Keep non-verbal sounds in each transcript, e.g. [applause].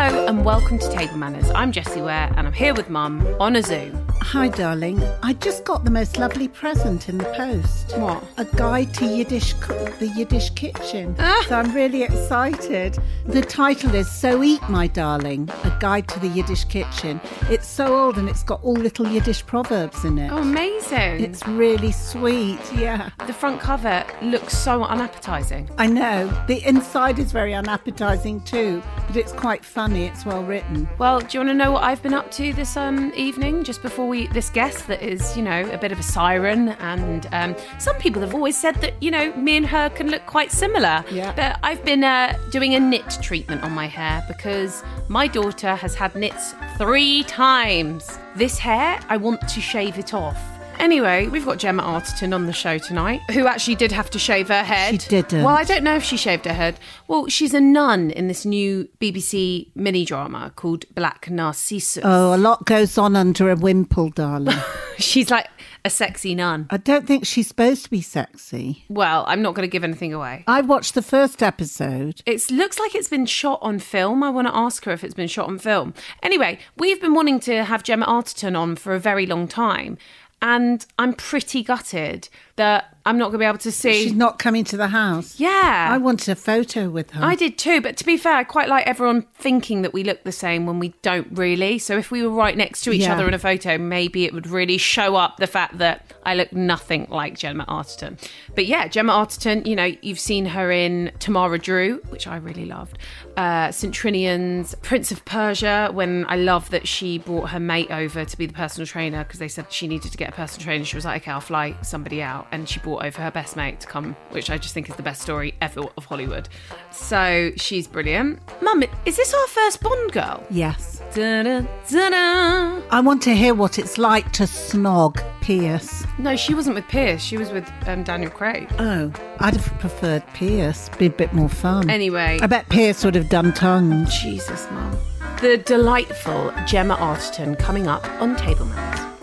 Hello and welcome to Table Manners. I'm Jessie Ware and I'm here with Mum on a Zoom. Hi, darling. I just got the most lovely present in the post. What? A guide to Yiddish, co- the Yiddish kitchen. Ah. So I'm really excited. The title is "So Eat, My Darling: A Guide to the Yiddish Kitchen." It's so old and it's got all little Yiddish proverbs in it. Oh, amazing. It's really sweet. Yeah, the front cover looks so unappetizing. I know. The inside is very unappetizing too, but it's quite funny. It's well written. Well, do you want to know what I've been up to this um, evening? Just before we, this guest that is, you know, a bit of a siren, and um, some people have always said that, you know, me and her can look quite similar. Yeah. But I've been uh, doing a nit treatment on my hair because my daughter has had nits three times. This hair, I want to shave it off. Anyway, we've got Gemma Arterton on the show tonight, who actually did have to shave her head. She didn't. Um, well, I don't know if she shaved her head. Well, she's a nun in this new BBC mini drama called Black Narcissus. Oh, a lot goes on under a wimple, darling. [laughs] She's like a sexy nun. I don't think she's supposed to be sexy. Well, I'm not going to give anything away. I watched the first episode. It looks like it's been shot on film. I want to ask her if it's been shot on film. Anyway, we've been wanting to have Gemma Arterton on for a very long time. And I'm pretty gutted that I'm not going to be able to see. She's not coming to the house. yeah. I wanted a photo with her. I did too, but to be fair, I quite like everyone thinking that we look the same when we don't really. So if we were right next to each Yeah. other in a photo, maybe it would really show up the fact that I look nothing like Gemma Arterton. But yeah, Gemma Arterton, you know, you've seen her in Tamara Drewe, which I really loved, uh, St. Trinian's, Prince of Persia, when I love that she brought her mate over to be the personal trainer because they said she needed to get a personal trainer. She was like, okay, I'll fly somebody out. And she brought over her best mate to come, which I just think is the best story ever of Hollywood. So she's brilliant. Mum, is this our first Bond girl? yes. Da-da, da-da. I want to hear what it's like to snog Pierce. No, she wasn't with Pierce. She was with um, Daniel Craig. Oh, I'd have preferred Pierce. Be a bit more fun. Anyway. I bet Pierce would have done tongue. Jesus, Mum. The delightful Gemma Arterton coming up on Table Manners.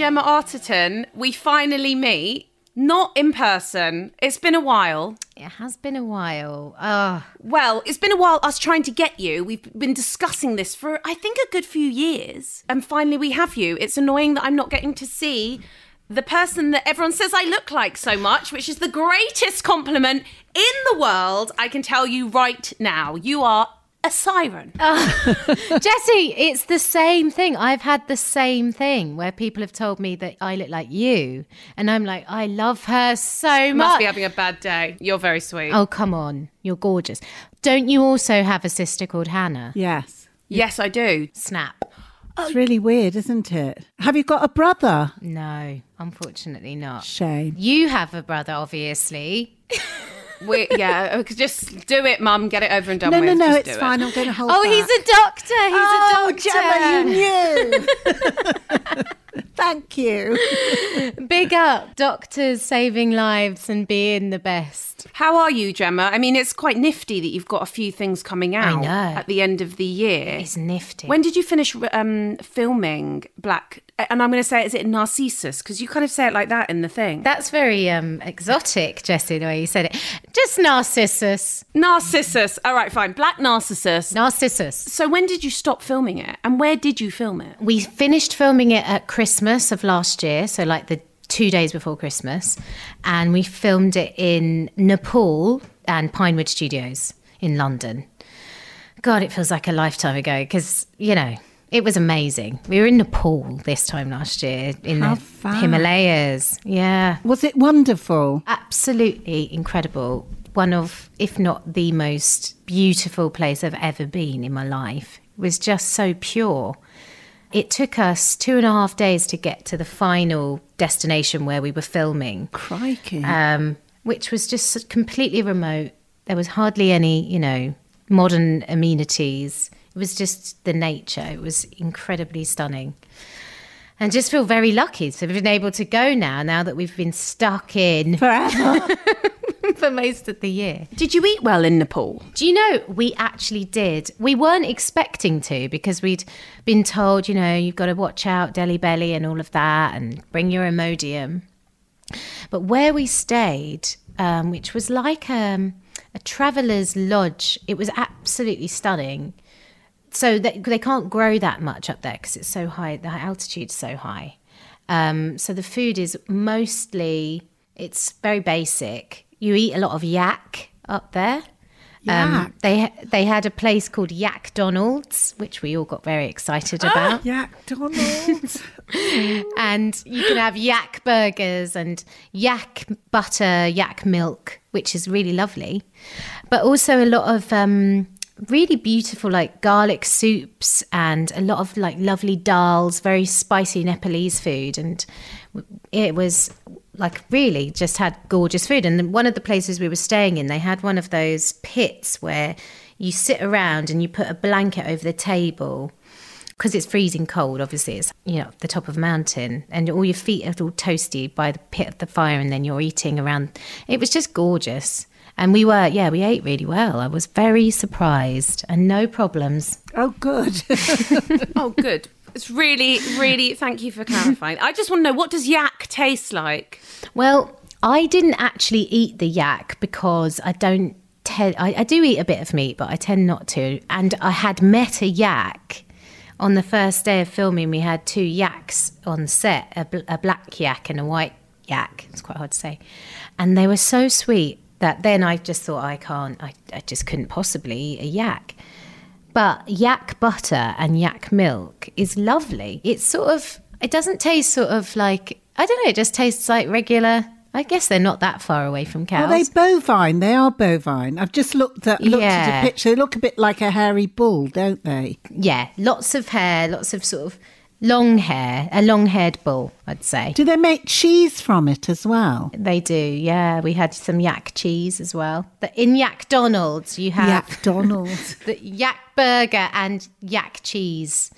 Gemma Arterton, we finally meet. Not in person. It's been a while. It has been a while. Oh, Well, it's been a while us trying to get you. We've been discussing this for, I think, a good few years. And finally, we have you. It's annoying that I'm not getting to see the person that everyone says I look like so much, which is the greatest compliment in the world. I can tell you right now. You are a siren. [laughs] Jessie, it's the same thing. I've had the same thing where people have told me that I look like you, and I'm like, I love her so You much. must be having a bad day. You're very sweet. oh, come on, you're gorgeous. Don't you also have a sister called Hannah? Yes. Yes, I do. Snap. It's really weird, isn't it? Have you got a brother? No, unfortunately not. Shame. You have a brother, obviously. [laughs] We, yeah, [laughs] just do it, Mum. Get it over and done No, with. no, no, Just it's do it. fine. I'm going to hold Oh, back. he's a doctor. He's oh, a doctor. Gemma, you knew. [laughs] [laughs] Thank you. [laughs] Big up doctors saving lives and being the best. How are you, Gemma? I mean, it's quite nifty that you've got a few things coming out know. at the end of the year. It's nifty. When did you finish um, filming Black? And I'm going to say, is it Narcissus? Because you kind of say it like that in the thing. That's very um, exotic, Jessie, the way you said it. Just Narcissus. Narcissus. All right, fine. Black Narcissus. Narcissus. So when did you stop filming it, and where did you film it? We finished filming it at Christmas of last year, so like the two days before Christmas, and we filmed it in Nepal and Pinewood Studios in London. God, it feels like a lifetime ago because, you know, it was amazing. We were in Nepal this time last year in How the far? Himalayas. Yeah. Was it wonderful? Absolutely incredible. One of, if not the most beautiful place I've ever been in my life. It was just so pure. It took us two and a half days to get to the final destination where we were filming, Crikey. um, which was just completely remote. There was hardly any, you know, modern amenities. It was just the nature. It was incredibly stunning. And just feel very lucky to have been able to go now, now that we've been stuck in Forever. [laughs] [laughs] for most of the year. Did you eat well in Nepal? Do you know we actually did? We weren't expecting to because we'd been told, you know, you've got to watch out Delhi Belly and all of that and bring your Imodium. But where we stayed, um, which was like um, a traveller's lodge, it was absolutely stunning. So they, they can't grow that much up there because it's so high, the altitude's so high. Um, so the food is mostly, it's very basic. You eat a lot of yak up there. Um, they they had a place called Yak Donald's, which we all got very excited about Yak Donald's. [laughs] and you can have yak burgers and yak butter, yak milk, which is really lovely. But also a lot of um, really beautiful, like garlic soups and a lot of like lovely dals, very spicy Nepalese food. And it was like really just had gorgeous food. And then one of the places we were staying in, they had one of those pits where you sit around and you put a blanket over the table because it's freezing cold obviously it's you know the top of a mountain and all your feet are all toasty by the pit of the fire and then you're eating around it was just gorgeous and we were yeah we ate really well i was very surprised and no problems oh, good. [laughs] [laughs] Oh, good. It's really, really. Thank you for clarifying. I just want to know what does yak taste like? well i didn't actually eat the yak because i don't tend I, I do eat a bit of meat but i tend not to and i had met a yak on the first day of filming we had two yaks on set a, bl- a black yak and a white yak it's quite hard to say and they were so sweet that then i just thought i can't i, I just couldn't possibly eat a yak but yak butter and yak milk is lovely it's sort of it doesn't taste sort of like i don't know it just tastes like regular i guess they're not that far away from cows Are they bovine? They are bovine. I've just looked at looked at a picture. They look a bit like a hairy bull, don't they? yeah lots of hair lots of sort of long hair a long-haired bull i'd say Do they make cheese from it as well? They do, yeah. We had some yak cheese as well. But in Yak Donald's, you have Yak Donald's. [laughs] the yak burger and yak cheese.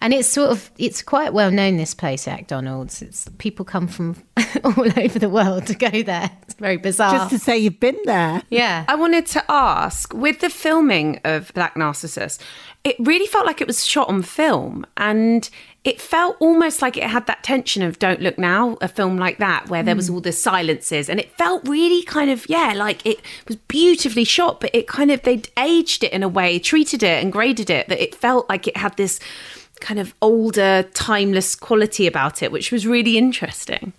And it's sort of, it's quite well known, this place, Yak Donald's. It's, people come from [laughs] all over the world to go there. It's very bizarre. Just to say you've been there. yeah. I wanted to ask with the filming of Black Narcissus, it really felt like it was shot on film and it felt almost like it had that tension of Don't Look Now, a film like that, where there was hmm. all the silences. And it felt really kind of, yeah, like it was beautifully shot, but it kind of, they'd aged it in a way, treated it and graded it, that it felt like it had this kind of older, timeless quality about it, which was really interesting.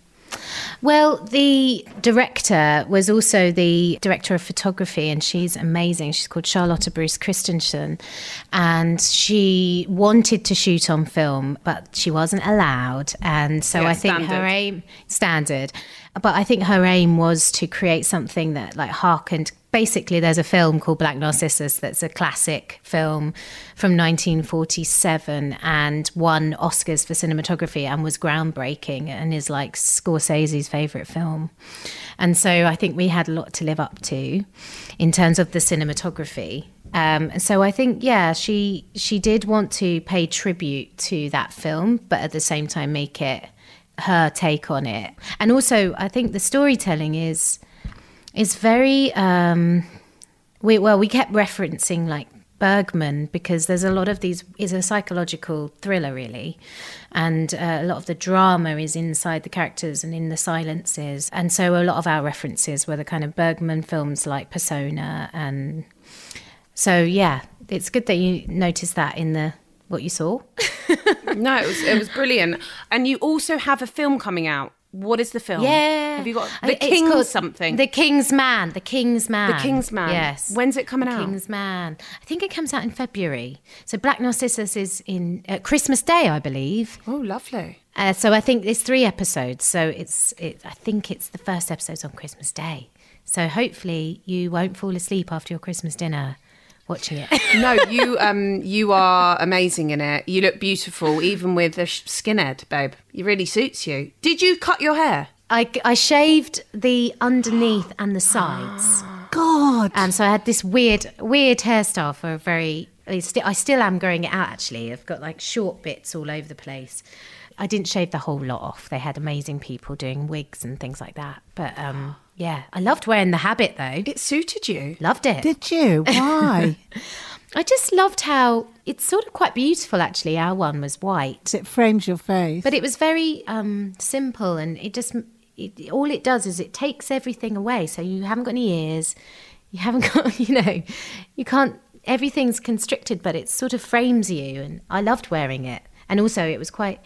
Well, the director was also the director of photography, and she's amazing. She's called Charlotte Bruus Christensen, and she wanted to shoot on film, but she wasn't allowed. And so Yeah, I think her aim standard, but I think her aim was to create something that like harkened. Basically, there's a film called Black Narcissus that's a classic film from 1947 and won Oscars for cinematography and was groundbreaking and is like Scorsese's favorite film. And so I think we had a lot to live up to in terms of the cinematography. Um, and so I think, yeah, she she did want to pay tribute to that film, but at the same time make it her take on it. And also, I think the storytelling is is very um, we well we kept referencing like Bergman because there's a lot of these is a psychological thriller really, and uh, a lot of the drama is inside the characters and in the silences, and so a lot of our references were the kind of Bergman films like Persona, and so yeah, it's good that you noticed that in the what you saw. [laughs] no, it was, it was brilliant. And you also have a film coming out. What is the film? Yeah, Have you got The it's King's called something? The King's Man. The King's Man. The King's Man. Yes. When's it coming out? the out? King's Man. I think it comes out in February. So Black Narcissus is in uh, Christmas Day, I believe. oh, lovely. Uh, so I think it's three episodes. So it's it, I think it's the first episode's on Christmas Day. So hopefully you won't fall asleep after your Christmas dinner watching it. [laughs] No, you um you are amazing in it. You look beautiful, even with the sh- skinhead, babe. It really suits you. Did you cut your hair? I, I shaved the underneath and the sides. [gasps] God. And so I had this weird, weird hairstyle for a very. I still am growing it out. Actually, I've got like short bits all over the place. I didn't shave the whole lot off. They had amazing people doing wigs and things like that. But um, yeah, I loved wearing the habit though. It suited you. Loved it. Did you? Why? [laughs] I just loved how it's sort of quite beautiful. Actually, our one was white, it frames your face. but it was very um, simple, and it just it, all it does is it takes everything away. So you haven't got any ears, you haven't [laughs] got you know, you can't. Everything's constricted, but it sort of frames you, and I loved wearing it. And also, it was quite.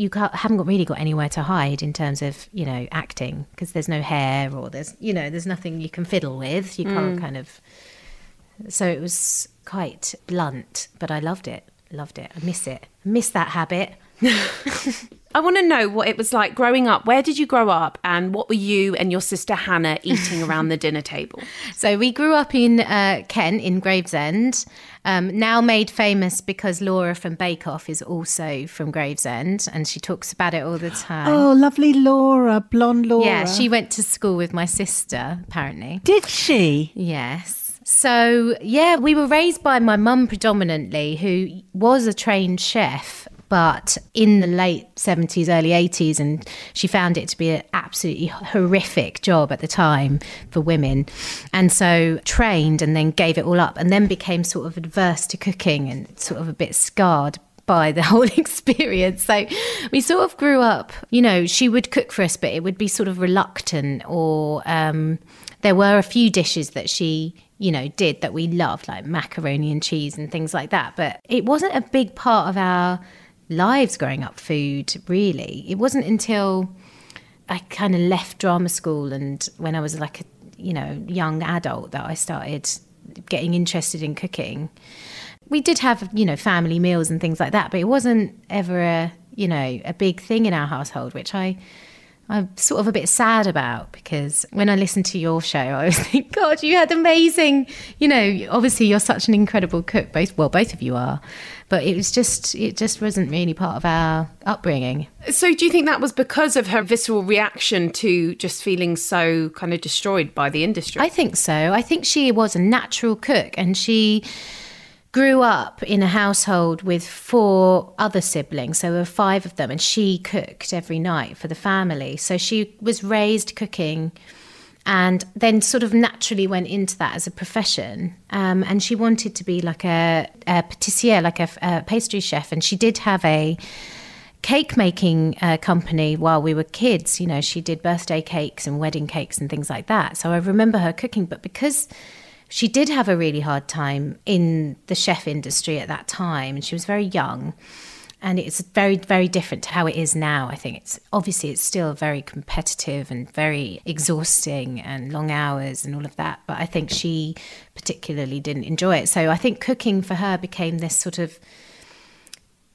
You haven't got really got anywhere to hide in terms of you know acting because there's no hair or there's you know there's nothing you can fiddle with. You can't mm. kind of. So it was quite blunt, but I loved it. Loved it. I miss it. I miss that habit. [laughs] I want to know what it was like growing up. Where did you grow up, and what were you and your sister Hannah eating around the dinner table? [laughs] So we grew up in uh, Kent, in Gravesend, um, now made famous because Laura from Bake Off is also from Gravesend, and she talks about it all the time. oh, lovely Laura, blonde Laura. yeah, she went to school with my sister, apparently. Did she? Yes. So, yeah, we were raised by my mum predominantly, who was a trained chef, but in the late 70s, early 80s, and she found it to be an absolutely horrific job at the time for women. And so trained and then gave it all up, and then became sort of adverse to cooking and sort of a bit scarred by the [laughs] whole experience. So we sort of grew up, you know, she would cook for us, but it would be sort of reluctant, or um, there were a few dishes that she, you know, did that we loved, like macaroni and cheese and things like that. But it wasn't a big part of our lives growing up, food, really. It wasn't until I kind of left drama school and when I was like a, you know, young adult that I started getting interested in cooking we did have you know family meals and things like that but it wasn't ever a you know a big thing in our household which i i'm sort of a bit sad about because when i listened to your show i was [laughs] like god you had amazing you know obviously you're such an incredible cook both well both of you are but it was just it just wasn't really part of our upbringing So, do you think that was because of her visceral reaction to just feeling so kind of destroyed by the industry? I think so. I think she was a natural cook and she grew up in a household with four other siblings. So there were five of them and she cooked every night for the family. So she was raised cooking and then sort of naturally went into that as a profession. Um, and she wanted to be like a, a patissier, like a, a pastry chef. And she did have a cake making uh, company while we were kids. You know, she did birthday cakes and wedding cakes and things like that. So I remember her cooking, but because she did have a really hard time in the chef industry at that time, and she was very young. And it's very, very different to how it is now. I think it's obviously it's still very competitive and very exhausting and long hours and all of that. But I think she particularly didn't enjoy it. So I think cooking for her became this sort of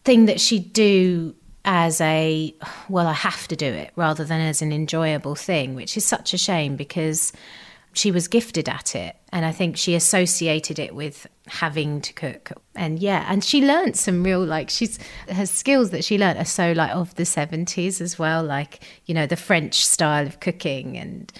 thing that she'd do as a well i have to do it rather than as an enjoyable thing which is such a shame because she was gifted at it and i think she associated it with having to cook. And yeah and she learned some real like she's her skills that she learned are so like of the 70s as well like you know the french style of cooking and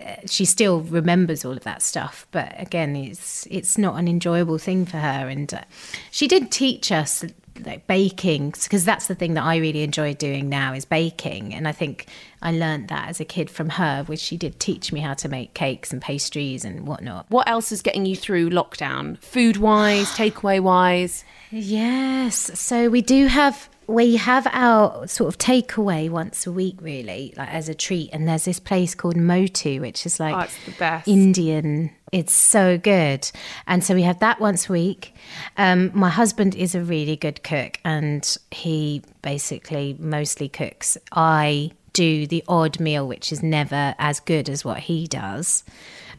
uh, she still remembers all of that stuff. But again it's it's not an enjoyable thing for her and uh, she did teach us like baking because that's the thing that I really enjoy doing now is baking and I think I learned that as a kid from her which she did teach me how to make cakes and pastries and whatnot What else is getting you through lockdown? Food wise, [gasps] takeaway wise? yes so we do have we have our sort of takeaway once a week really like as a treat and there's this place called Motu which is like Oh, it's the best. Indian. It's so good. And so we have that once a week. Um, my husband is a really good cook and he basically mostly cooks. I do the odd meal which is never as good as what he does.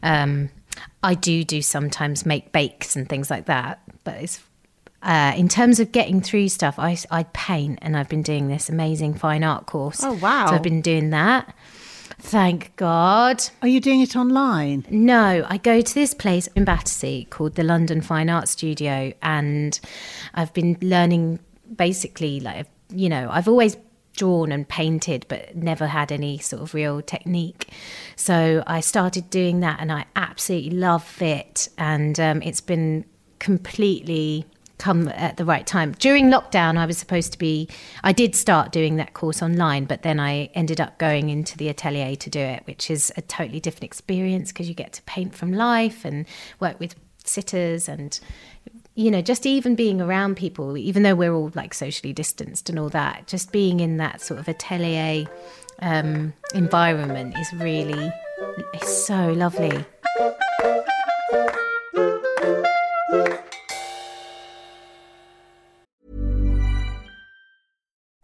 Um, I do do sometimes make bakes and things like that but it's uh, in terms of getting through stuff, I, I paint and I've been doing this amazing fine art course. Oh, wow. So I've been doing that. Thank God. Are you doing it online? No, I go to this place in Battersea called the London Fine Art Studio, and I've been learning basically like you know I've always drawn and painted but never had any sort of real technique so i started doing that and i absolutely love it and um, it's been completely come at the right time. During lockdown i was supposed to be i did start doing that course online but then i ended up going into the atelier to do it which is a totally different experience because you get to paint from life and work with sitters and you know just even being around people even though we're all like socially distanced and all that just being in that sort of atelier um, environment is really it's so lovely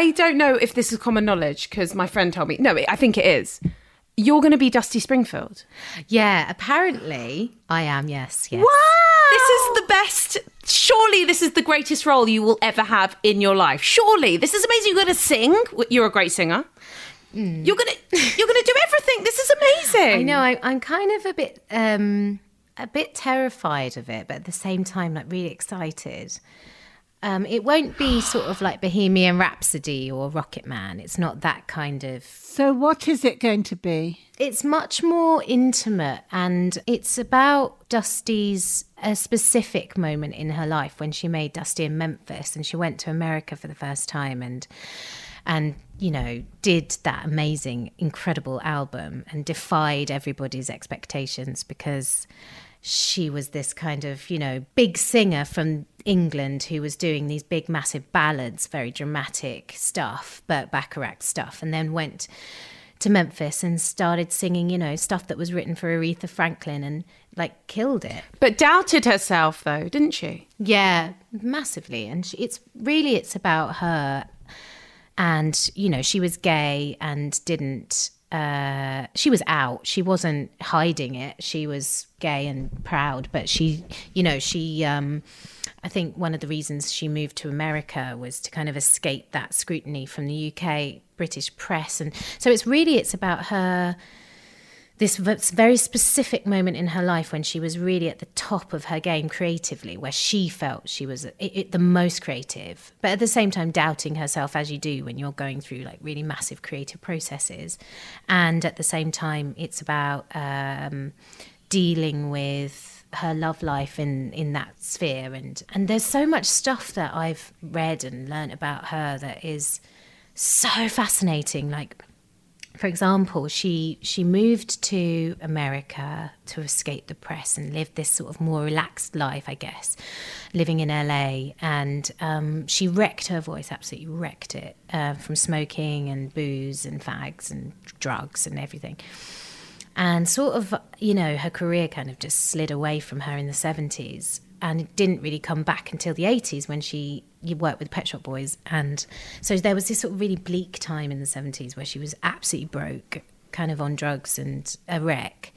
I don't know if this is common knowledge because my friend told me. No, I think it is. You're going to be Dusty Springfield. yeah apparently i am yes yes Wow! This is the best. Surely, this is the greatest role you will ever have in your life. Surely, this is amazing. You're going to sing. You're a great singer. You're gonna, you're gonna do everything. This is amazing. I know. I, I'm kind of a bit, um, a bit terrified of it, but at the same time, like really excited. Um, it won't be sort of like Bohemian Rhapsody or Rocket Man. It's not that kind of. So, what is it going to be? It's much more intimate, and it's about Dusty's a specific moment in her life when she made Dusty in Memphis, and she went to America for the first time, and and you know did that amazing, incredible album, and defied everybody's expectations because she was this kind of you know big singer from England who was doing these big massive ballads, very dramatic stuff, Burt Bacharach stuff, and then went to Memphis and started singing, you know, stuff that was written for Aretha Franklin and like killed it. but doubted herself though, didn't she? Yeah, massively. And she, it's really it's about her and you know, she was gay and didn't uh she was out. She wasn't hiding it. She was gay and proud, but she you know, she um I think one of the reasons she moved to America was to kind of escape that scrutiny from the UK British press and so it's really it's about her this very specific moment in her life when she was really at the top of her game creatively, where she felt she was it, it, the most creative, but at the same time doubting herself as you do when you're going through like really massive creative processes. And at the same time, it's about um, dealing with her love life in in that sphere and and there's so much stuff that I've read and learnt about her that is so fascinating like for example, she she moved to America to escape the press and live this sort of more relaxed life, I guess, living in LA. And um, she wrecked her voice, absolutely wrecked it uh, from smoking and booze and fags and drugs and everything. And sort of, you know, her career kind of just slid away from her in the 70s and it didn't really come back until the 80s when she you worked with Pet Shop Boys and so there was this sort of really bleak time in the 70s where she was absolutely broke kind of on drugs and a wreck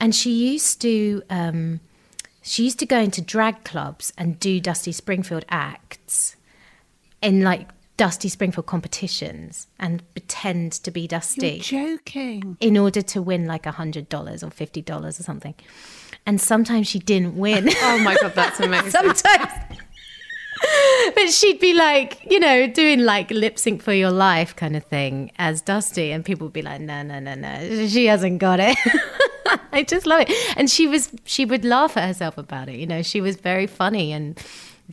and she used to um, she used to go into drag clubs and do Dusty Springfield acts in like Dusty Springfield competitions and pretend to be Dusty You're joking. in order to win like a hundred dollars or fifty dollars or something. And sometimes she didn't win. [laughs] Oh my god, that's [laughs] amazing. sometimes. but she'd be like, you know, doing like lip sync for your life kind of thing as Dusty, and people would be like, no, no, no, no, she hasn't got it. [laughs] I just love it. And she was, she would laugh at herself about it. You know, she was very funny and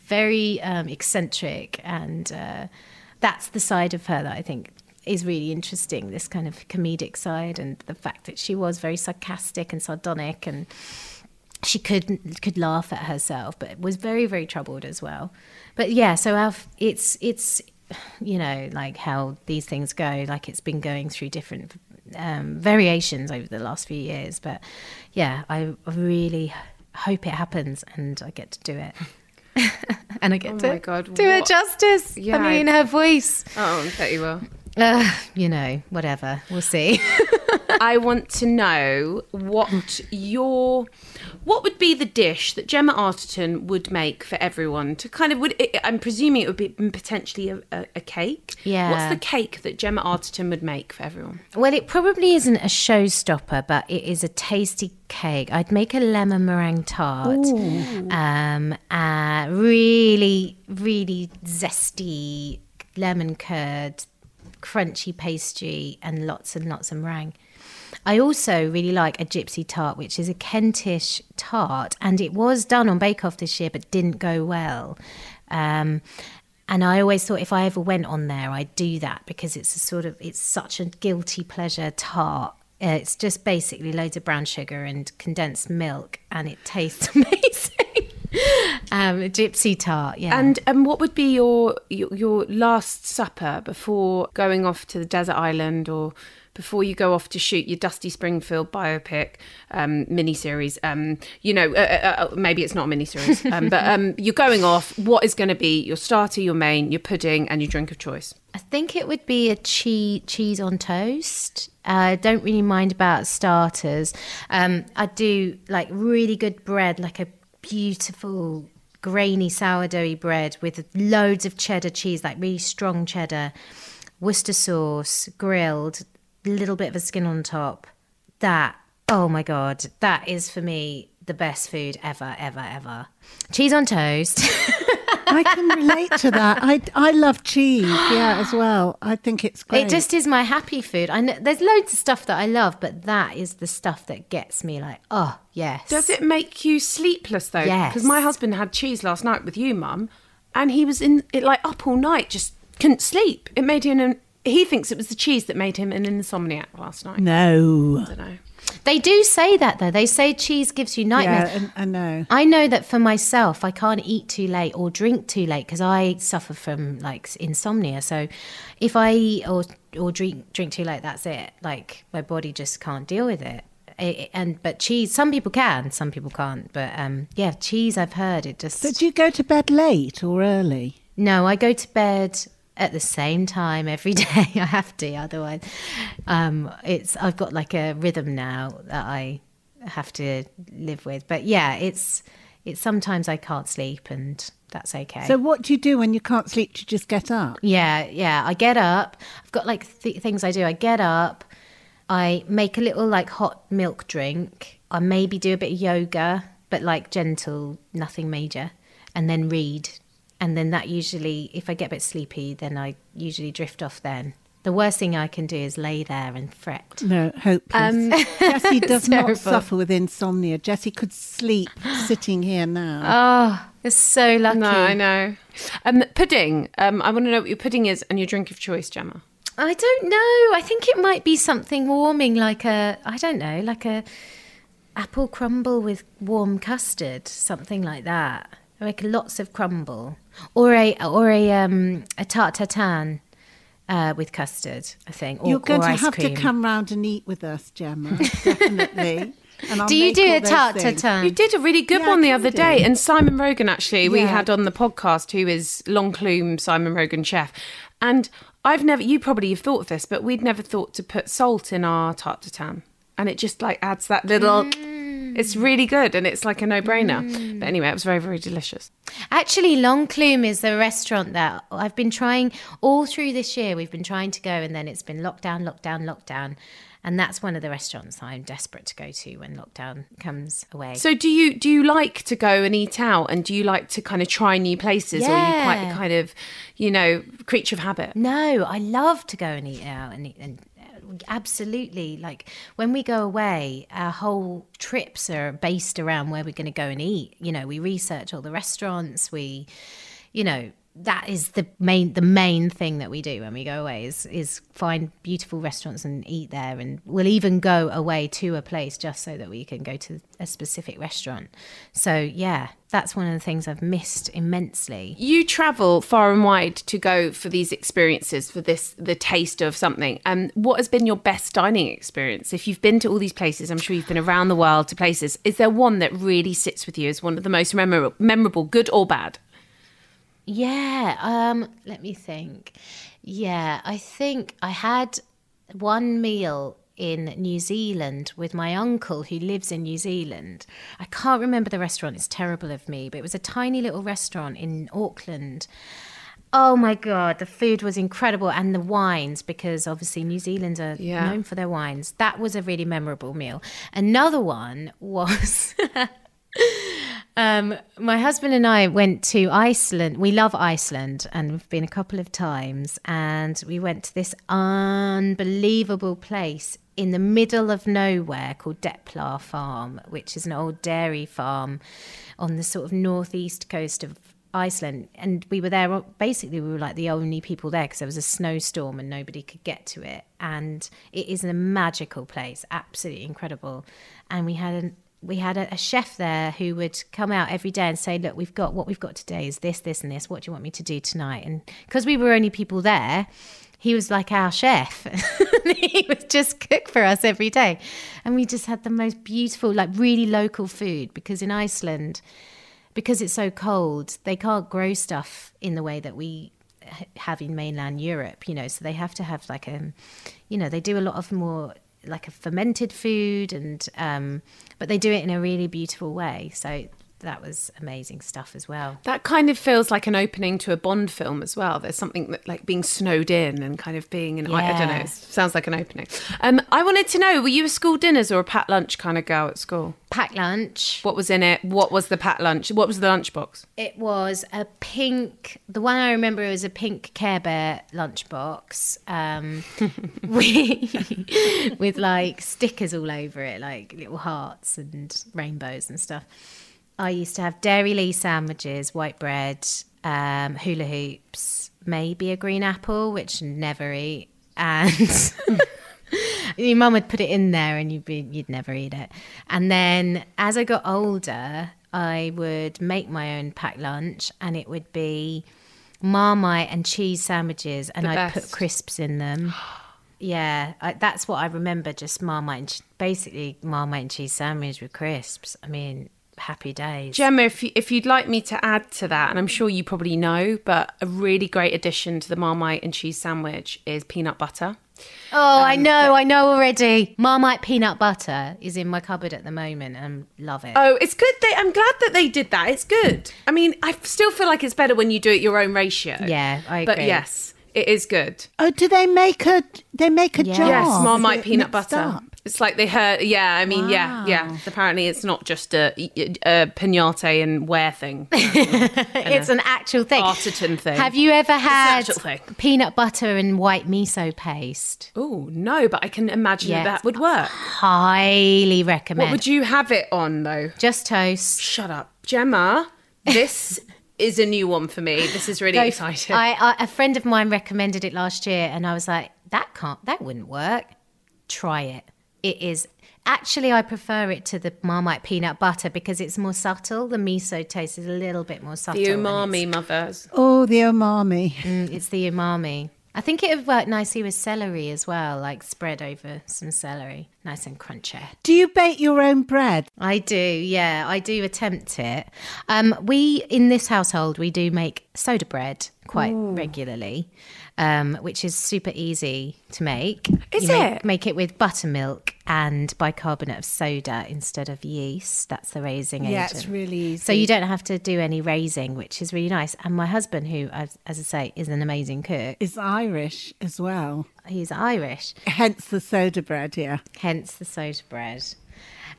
very um, eccentric, and uh, that's the side of her that I think is really interesting. This kind of comedic side, and the fact that she was very sarcastic and sardonic and she could could laugh at herself, but was very very troubled as well. But yeah, so our, it's it's you know like how these things go. Like it's been going through different um, variations over the last few years. But yeah, I really hope it happens and I get to do it. [laughs] and I get Oh to my God, do her justice. Yeah, I mean, her voice. oh, I bet you will. Uh, you know, whatever. We'll see. [laughs] I want to know what your what would be the dish that Gemma Arterton would make for everyone to kind of would it, I'm presuming it would be potentially a, a, a cake. Yeah. What's the cake that Gemma Arterton would make for everyone? Well, it probably isn't a showstopper, but it is a tasty cake. I'd make a lemon meringue tart. Um, uh, really, really zesty lemon curd, crunchy pastry, and lots and lots of meringue. I also really like a gypsy tart, which is a Kentish tart, and it was done on Bake Off this year, but didn't go well. Um, and I always thought if I ever went on there, I'd do that because it's a sort of it's such a guilty pleasure tart. Uh, it's just basically loads of brown sugar and condensed milk, and it tastes [laughs] amazing. Um, a gypsy tart, yeah. And um, what would be your, your your last supper before going off to the desert island or before you go off to shoot your Dusty Springfield biopic um, miniseries? Um, you know, uh, uh, uh, maybe it's not a miniseries, um, but um, [laughs] you're going off. What is going to be your starter, your main, your pudding, and your drink of choice? I think it would be a cheese cheese on toast. Uh, I don't really mind about starters. Um, I do like really good bread, like a beautiful grainy sourdoughy bread with loads of cheddar cheese, like really strong cheddar, Worcester sauce, grilled, a little bit of a skin on top. That oh my god, that is for me the best food ever, ever, ever. Cheese on toast. [laughs] I can relate to that. I, I love cheese, yeah, as well. I think it's great. It just is my happy food. I know there's loads of stuff that I love, but that is the stuff that gets me like, oh yes. Does it make you sleepless though? Yes. Because my husband had cheese last night with you, Mum, and he was in it like up all night, just couldn't sleep. It made him. An, he thinks it was the cheese that made him an insomniac last night. no. I don't know. They do say that though. They say cheese gives you nightmares. Yeah, I, know. I know that for myself, I can't eat too late or drink too late because I suffer from like insomnia. So, if I eat or or drink drink too late, that's it. Like my body just can't deal with it. It- and but cheese, some people can, some people can't. But um, yeah, cheese. I've heard it just. So do you go to bed late or early? No, I go to bed at the same time every [laughs] day. I have to, otherwise, um, it's I've got like a rhythm now that I have to live with. But yeah, it's it's sometimes I can't sleep, and that's okay. So what do you do when you can't sleep? Do you just get up? yeah, yeah, I get up. I've got like th- things I do. I get up. I make a little like hot milk drink. I maybe do a bit of yoga, but like gentle, nothing major, and then read. And then that usually, if I get a bit sleepy, then I usually drift off then. The worst thing I can do is lay there and fret. No, hopeless. Um, [laughs] Jessie does not suffer with insomnia. Jessie could sleep sitting here now. Oh, it's so lucky. No, I know. Um, pudding. Um, I want to know what your pudding is and your drink of choice, Gemma. I don't know. I think it might be something warming, like a I don't know, like a apple crumble with warm custard, something like that. Like lots of crumble, or a or a um a tarte tatin uh, with custard. I think. Or, You're going or to ice have cream. to come round and eat with us, Gemma. [laughs] Definitely. And Do you do a those tarte things. tatin? You did a really good Yeah, one the other can day. And Simon Rogan, actually, we Yeah. had on the podcast, who is L'Enclume Simon Rogan chef. And I've never, you probably have thought of this, but we'd never thought to put salt in our tarte tatin. And it just like adds that little, Mm. It's really good and it's like a no brainer. Mm. But anyway, it was very, very delicious. Actually, L'Enclume is the restaurant that I've been trying all through this year. We've been trying to go, and then it's been lockdown, lockdown, lockdown. And that's one of the restaurants I'm desperate to go to when lockdown comes away. So do you do you like to go and eat out and do you like to kind of try new places or are you quite a Yeah. kind of, you know, creature of habit? No, I love to go and eat out and eat and absolutely like when we go away our whole trips are based around where we're going to go and eat. You know we research all the restaurants we you know that is the main the main thing that we do when we go away is is find beautiful restaurants and eat there and we'll even go away to a place just so that we can go to a specific restaurant so yeah that's one of the things i've missed immensely You travel far and wide to go for these experiences, for this the taste of something. And what has been your best dining experience? If you've been to all these places, I'm sure you've been around the world to places. Is there one that really sits with you as one of the most memorable, memorable good or bad? Yeah, um, let me think. Yeah, I think I had one meal in New Zealand with my uncle who lives in New Zealand. I can't remember the restaurant, it's terrible of me, but it was a tiny little restaurant in Auckland. Oh my god, the food was incredible and the wines because obviously New Zealand are Yeah. known for their wines. That was a really memorable meal. Another one was [laughs] Um, my husband and I went to Iceland. We love Iceland and we've been a couple of times. And we went to this unbelievable place in the middle of nowhere called Deplar Farm, which is an old dairy farm on the sort of northeast coast of Iceland. And we were there, basically, we were like the only people there because there was a snowstorm and nobody could get to it. And it is a magical place, absolutely incredible. And we had an we had a, a chef there who would come out every day and say, "Look, we've got what we've got today is this, this, and this. What do you want me to do tonight?" And because we were only people there, he was like our chef. [laughs] he would just cook for us every day, and we just had the most beautiful, like really local food. Because in Iceland, because it's so cold, they can't grow stuff in the way that we have in mainland Europe. You know, so they have to have like a, you know, they do a lot of more like a fermented food and um but they do it in a really beautiful way. So that was amazing stuff as well That kind of feels like an opening to a Bond film as well. There's something that like being snowed in and kind of being in. I, I don't know. It sounds like an opening. Um, I wanted to know: Were you a school dinners or a pat lunch kind of girl at school? packed lunch What was in it? What was the pat lunch? What was the lunchbox? it was a pink the one i remember was a pink care bear lunchbox um [laughs] with, with like stickers all over it like little hearts and rainbows and stuff i used to have Dairylea sandwiches white bread um, hula hoops maybe a green apple which never eat. And [laughs] your mum would put it in there and you'd be you'd never eat it. And then as i got older i would make my own packed lunch and it would be marmite and cheese sandwiches and i'd put crisps in them. [gasps] Yeah I, that's what i remember just marmite and basically marmite and cheese sandwich with crisps. I mean happy days Gemma, if, you, if you'd like me to add to that, and I'm sure you probably know, but a really great addition to the Marmite and cheese sandwich is peanut butter. oh i um, know i know already marmite peanut butter is in my cupboard at the moment and love it Oh, it's good. They, I'm glad that they did that. It's good. I mean, I still feel like it's better when you do it your own ratio. Yeah, I But yes, it is good. Oh, do they make a? They make a Yes. jar. Yes, Marmite peanut butter. up? It's like they heard. Yeah, I mean, yeah, yeah. Apparently, it's not just a, a pinata and wear thing. [laughs] it's an actual thing. Artisan thing. Have you ever had peanut butter and white miso paste? Oh no, but I can imagine Yeah. that that would work. Highly recommend. What would you have it on though? Just toast. Shut up, Gemma. This [laughs] is a new one for me. This is really exciting. I, I, a friend of mine recommended it last year, and I was like, that can't, that wouldn't work. Try it. It is actually I prefer it to the Marmite peanut butter because it's more subtle. The miso taste is a little bit more subtle. The umami mothers. Oh, the umami. It's, mm, it's the umami. I think it would work nicely with celery as well, like spread over some celery, nice and crunchy. Do you bake your own bread? I do, yeah, I do attempt it. Um, we in this household we do make soda bread quite regularly, um, which is super easy to make. Is You it? Make it with buttermilk and bicarbonate of soda instead of yeast. That's the raising Yeah, agent. it's really easy. So you don't have to do any raising, which is really nice. And my husband, who, as, as I say, is an amazing cook, Is Irish as well. he's Irish, Hence the soda bread, yeah. hence the soda bread.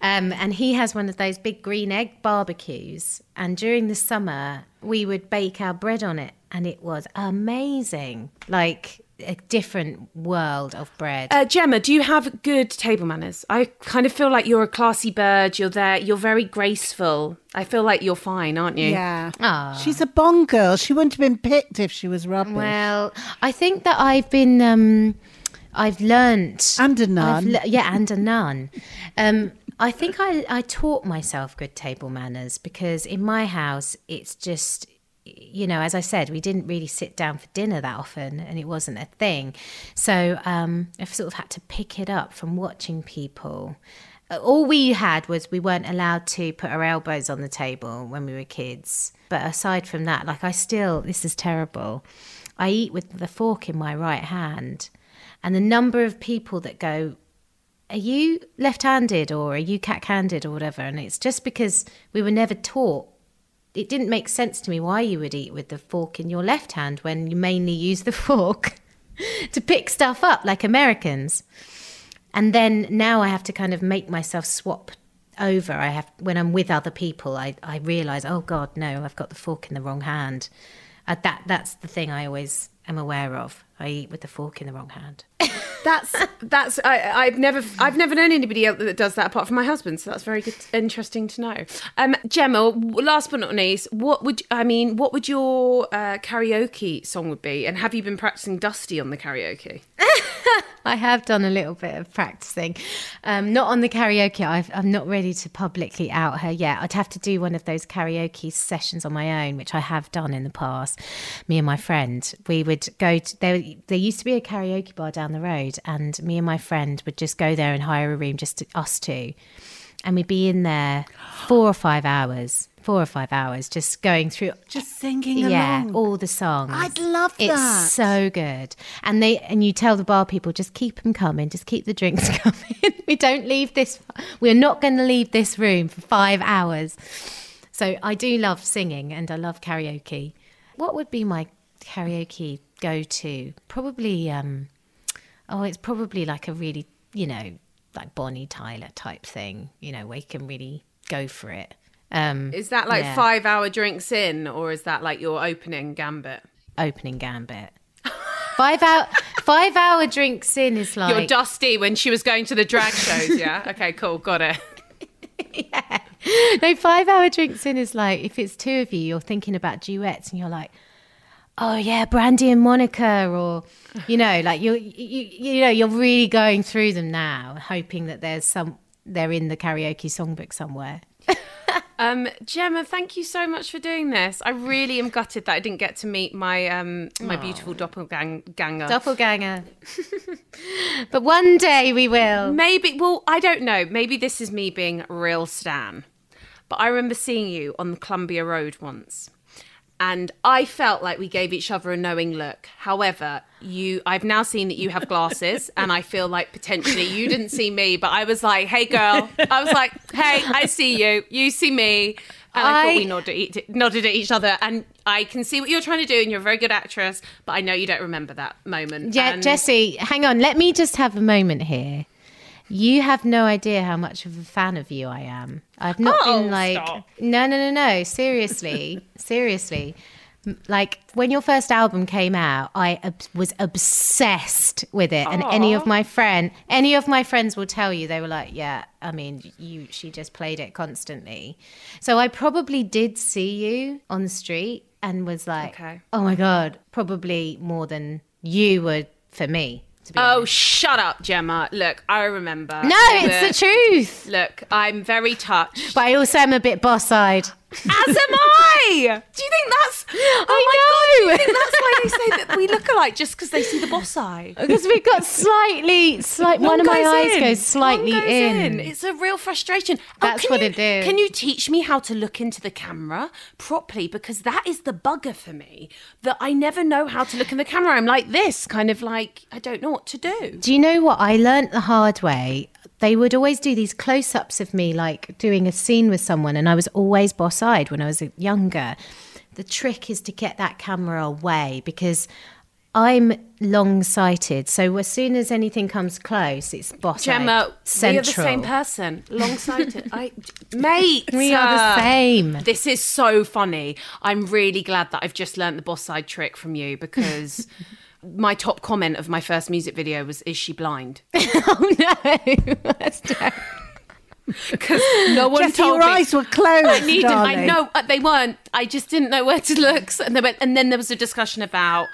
Um, and he has one of those big green egg barbecues. And during the summer, we would bake our bread on it, and it was amazing. Like a different world of bread. Uh, Gemma, do you have good table manners? I kind of feel like you're a classy bird. You're there. You're very graceful. I feel like you're fine, aren't you? Yeah. Ah. She's a Bond girl. She wouldn't have been picked if she was rubbish. Well, I think that I've been, um, I've learnt. And a I've nun. le- yeah, and a nun. Um, I think I, I taught myself good table manners because in my house, it's just, you know, as I said, we didn't really sit down for dinner that often and it wasn't a thing. So um, I've sort of had to pick it up from watching people. Uh, All we had was we weren't allowed to put our elbows on the table when we were kids. But aside from that, like I still, this is terrible. I eat with the fork in my right hand. And the number of people that go, are you left-handed or are you cat-handed or whatever? And it's just because we were never taught. It didn't make sense to me why you would eat with the fork in your left hand when you mainly use the [laughs] fork to pick stuff up like americans. And then now i have to kind of make myself swap over. I have when i'm with other people i, I realize oh god no i've got the fork in the wrong hand. Uh, that that's the thing i always am aware of i eat with the fork in the wrong hand [laughs] That's that's I, I've never I've never known anybody else that does that apart from my husband. So that's very good, interesting to know. Um, Gemma, last but not least, what would I mean? What would your uh, karaoke song would be? And have you been practicing Dusty on the karaoke? [laughs] I have done a little bit of practicing, um, not on the karaoke. I've, I'm not ready to publicly out her yet. I'd have to do one of those karaoke sessions on my own, which I have done in the past. Me and my friend, we would go to there. There used to be a karaoke bar down the road, and me and my friend would just go there and hire a room, just to, us two, and we'd be in there four or five hours. Four or five hours, just going through Just singing yeah, along. all the songs. I'd love that. It's so good. And they and you tell the bar people just keep them coming, just keep the drinks [laughs] coming. we don't leave this. We're not going to leave this room for five hours. So I do love singing and I love karaoke. What would be my karaoke go to? Probably. um Oh, it's probably like a really you know like Bonnie Tyler type thing. You know where you can really go for it. Um, Is that like yeah. five hour drinks in, or is that like your opening gambit? opening gambit. Five hour [laughs] five hour drinks in is like Your Dusty when she was going to the drag shows. Yeah. Okay. Cool. Got it. [laughs] yeah. No, five hour drinks in is like if it's two of you, you're thinking about duets and you're like, oh yeah, Brandy and Monica, or you know, like you're you, you know you're really going through them now, hoping that there's some they're in the karaoke songbook somewhere. [laughs] Um, Gemma, thank you so much for doing this. I really am gutted that I didn't get to meet my um my beautiful doppelganger. Doppelganger. [laughs] but one day we will. Maybe, well, I don't know. Maybe this is me being real Stan. But I remember seeing you on the Columbia Road once. And I felt like we gave each other a knowing look. However, you I've now seen that you have glasses [laughs] and I feel like potentially you didn't see me, but I was like, "Hey girl." I was like, "Hey, I see you. You see me." And I, I- thought we nodded, nodded at each other and I can see what you're trying to do and you're a very good actress, but I know you don't remember that moment. Yeah, And- Jessie, hang on. Let me just have a moment here. You have no idea how much of a fan of you I am. I've not Oh, been like, stop. no, no, no, no. Seriously, [laughs] seriously. Like when your first album came out, I ob- was obsessed with it, and any of my friend, any of my friends will tell you they were like, "Yeah, I mean, you." She just played it constantly, so I probably did see you on the street and was like, Okay. "Oh my god!" Probably more than you would for me. Oh, honest. shut up, Gemma. Look, I remember. no, it's the truth. Look, I'm very touched. But I also am a bit boss-eyed. As am I. Do you think that's? [gasps] Oh I my know. god! Do you think that's why they say that we look alike just because they see the boss eye? [laughs] Because we've got slightly, slight. One, of my eyes in, goes slightly goes in. It's a real frustration. Oh, That's can what you- it is. Can you teach me how to look into the camera properly? Because that is the bugger for me. That I never know how to look in the camera. I'm like this, kind of like I don't know what to do. Do you know what I learnt the hard way? They would always do these close-ups of me, like doing a scene with someone, and I was always boss-eyed when I was younger. The trick is to get that camera away because I'm long-sighted. So as soon as anything comes close, it's boss-eyed. Gemma, central. we are the same person. [laughs] Long-sighted. I, mate. We are the same. This is so funny. I'm really glad that I've just learnt the boss side trick from you because [laughs] my top comment of my first music video was, "Is she blind?" [laughs] oh no, [laughs] that's terrible. Because no one Jessie, told your me. eyes were closed, I needed. I know uh, they weren't. I just didn't know where to look. So- And, went, and then there was a discussion about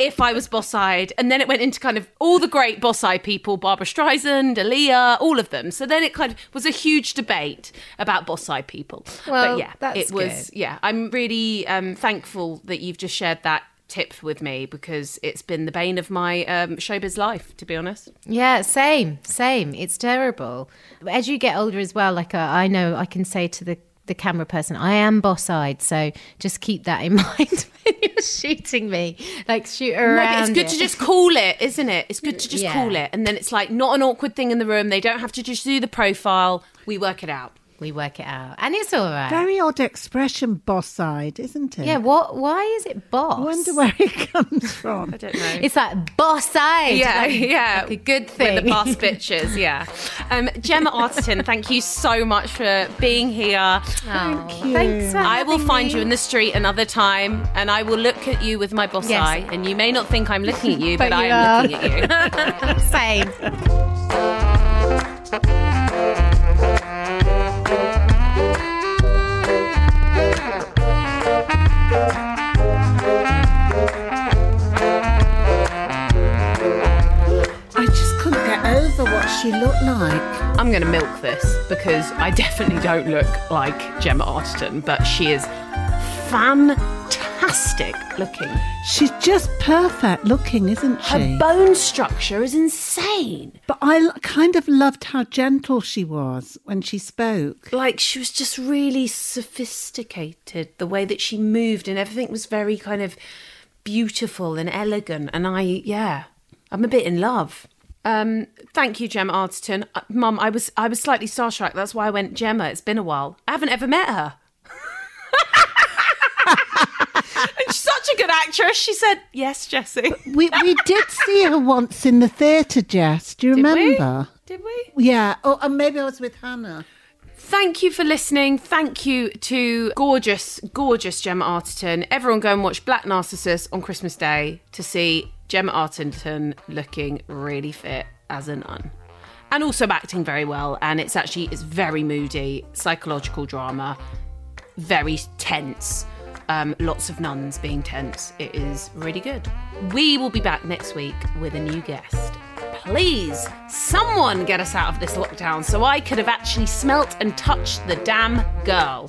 if I was boss-eyed, and then it went into kind of all the great boss-eyed people: Barbra Streisand, Aaliyah, all of them. So then it kind of was a huge debate about boss-eyed people. Well, but yeah, that's it was. good. Yeah, I'm really um, thankful that you've just shared that tip with me because it's been the bane of my um, showbiz life, to be honest. Yeah, same, same. It's terrible. As you get older as well, like uh, I know I can say to the, the camera person, I am boss eyed. So just keep that in [laughs] mind when you're shooting me. Like shoot No, around. it's good it. to just call it, isn't it? It's good to just Yeah. call it. And then it's like not an awkward thing in the room. They don't have to just do the profile. We work it out. We work it out. And it's all right. Very odd expression, boss side, isn't it? yeah, what? why is it boss? I wonder where it comes from. [laughs] I don't know. It's like boss eyed. yeah, like, yeah. like a good thing. With the boss bitches, yeah. [laughs] Um, Gemma Arterton, thank you so much for being here. Thank you. Thanks for I will find me. you in the street another time and I will look at you with my boss Yes. eye. And you may not think I'm looking at you, [laughs] but, But I am are. looking at you. Same. Going to milk this because I definitely don't look like Gemma Arterton, but she is fantastic looking. She's just perfect looking, isn't she? Her bone structure is insane. but I kind of loved how gentle she was when she spoke. Like she was just really sophisticated. The way that she moved and everything was very kind of beautiful and elegant. And I, yeah, I'm a bit in love. Um, thank you, Gemma Arterton. Uh, Mum, I was I was slightly starstruck. That's why I went Gemma. It's been a while. I haven't ever met her. [laughs] and she's such a good actress. She said, "Yes, Jessie." [laughs] We we did see her once in the theatre, Jess. Do you Did we? remember? Did we? Yeah. Oh, and maybe I was with Hannah. Thank you for listening. Thank you to gorgeous, gorgeous Gemma Arterton. Everyone go and watch Black Narcissus on Christmas Day to see Gemma Arterton looking really fit as a nun. And also acting very well. And it's actually it's very moody, psychological drama, very tense. Um, lots of nuns being tense. It is really good. We will be back next week with a new guest. Please, someone get us out of this lockdown so I could have actually smelt and touched the damn girl.